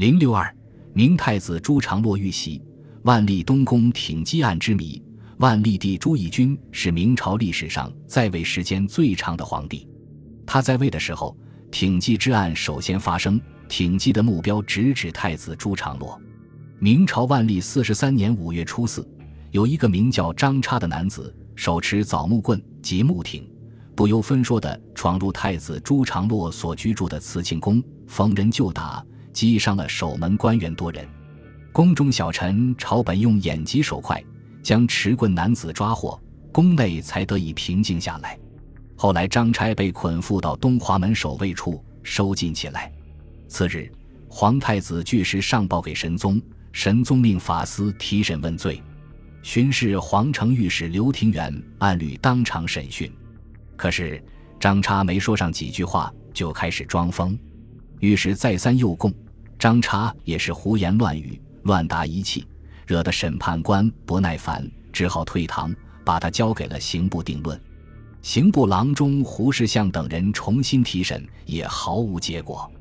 零六二，明太子朱常洛遇袭，万历东宫挺击案之谜。万历帝朱翊钧是明朝历史上在位时间最长的皇帝。他在位的时候，挺击之案首先发生，挺击的目标直指太子朱常洛。明朝万历四十三年五月初四，有一个名叫张叉的男子，手持枣木棍及木挺，不由分说地闯入太子朱常洛所居住的慈庆宫，逢人就打。击伤了守门官员多人，宫中小臣朝本用眼疾手快，将持棍男子抓获，宫内才得以平静下来。后来张差被捆缚到东华门守卫处收禁起来。次日，皇太子据实上报给神宗，神宗命法司提审问罪。巡视皇城御史刘廷元按律当场审讯，可是张差没说上几句话，就开始装疯。御史再三诱供，张叉也是胡言乱语、乱答一气，惹得审判官不耐烦，只好退堂，把他交给了刑部定论。刑部郎中胡世相等人重新提审，也毫无结果。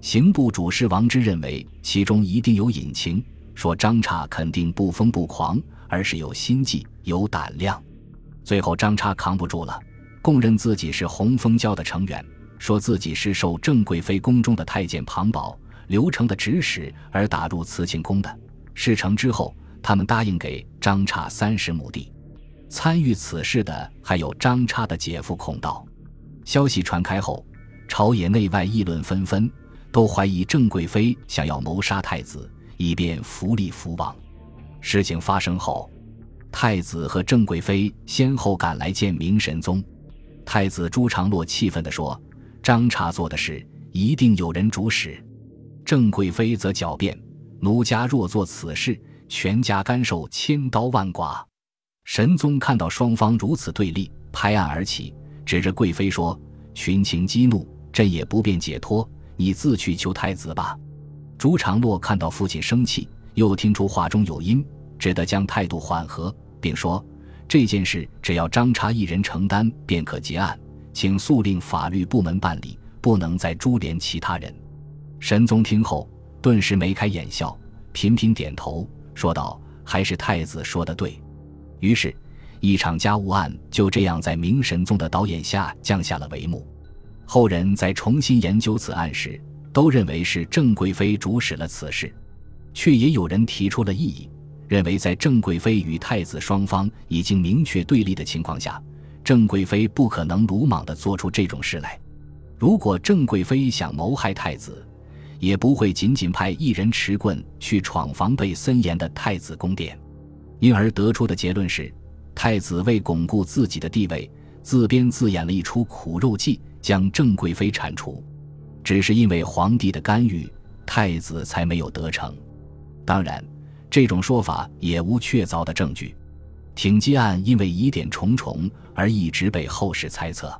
刑部主事王之认为其中一定有隐情，说张叉肯定不疯不狂，而是有心计、有胆量。最后张叉扛不住了，供认自己是红枫教的成员。说自己是受郑贵妃宫中的太监庞宝、刘成的指使而打入慈庆宫的。事成之后，他们答应给张叉三十亩地。参与此事的还有张叉的姐夫孔道。消息传开后，朝野内外议论纷纷，都怀疑郑贵妃想要谋杀太子，以便福利福王。事情发生后，太子和郑贵妃先后赶来见明神宗。太子朱常洛气愤地说。张茶做的事一定有人主使，郑贵妃则狡辩：奴家若做此事，全家甘受千刀万剐。神宗看到双方如此对立，拍案而起，指着贵妃说：“群情激怒，朕也不便解脱，你自去求太子吧。”朱常洛看到父亲生气，又听出话中有音，只得将态度缓和，并说：“这件事只要张差一人承担，便可结案。”请速令法律部门办理，不能再株连其他人。神宗听后顿时眉开眼笑，频频点头，说道：“还是太子说的对。”于是，一场家务案就这样在明神宗的导演下降下了帷幕。后人在重新研究此案时，都认为是郑贵妃主使了此事，却也有人提出了异议，认为在郑贵妃与太子双方已经明确对立的情况下。郑贵妃不可能鲁莽地做出这种事来。如果郑贵妃想谋害太子，也不会仅仅派一人持棍去闯防备森严的太子宫殿。因而得出的结论是，太子为巩固自己的地位，自编自演了一出苦肉计，将郑贵妃铲除。只是因为皇帝的干预，太子才没有得逞。当然，这种说法也无确凿的证据。挺击案因为疑点重重而一直被后世猜测。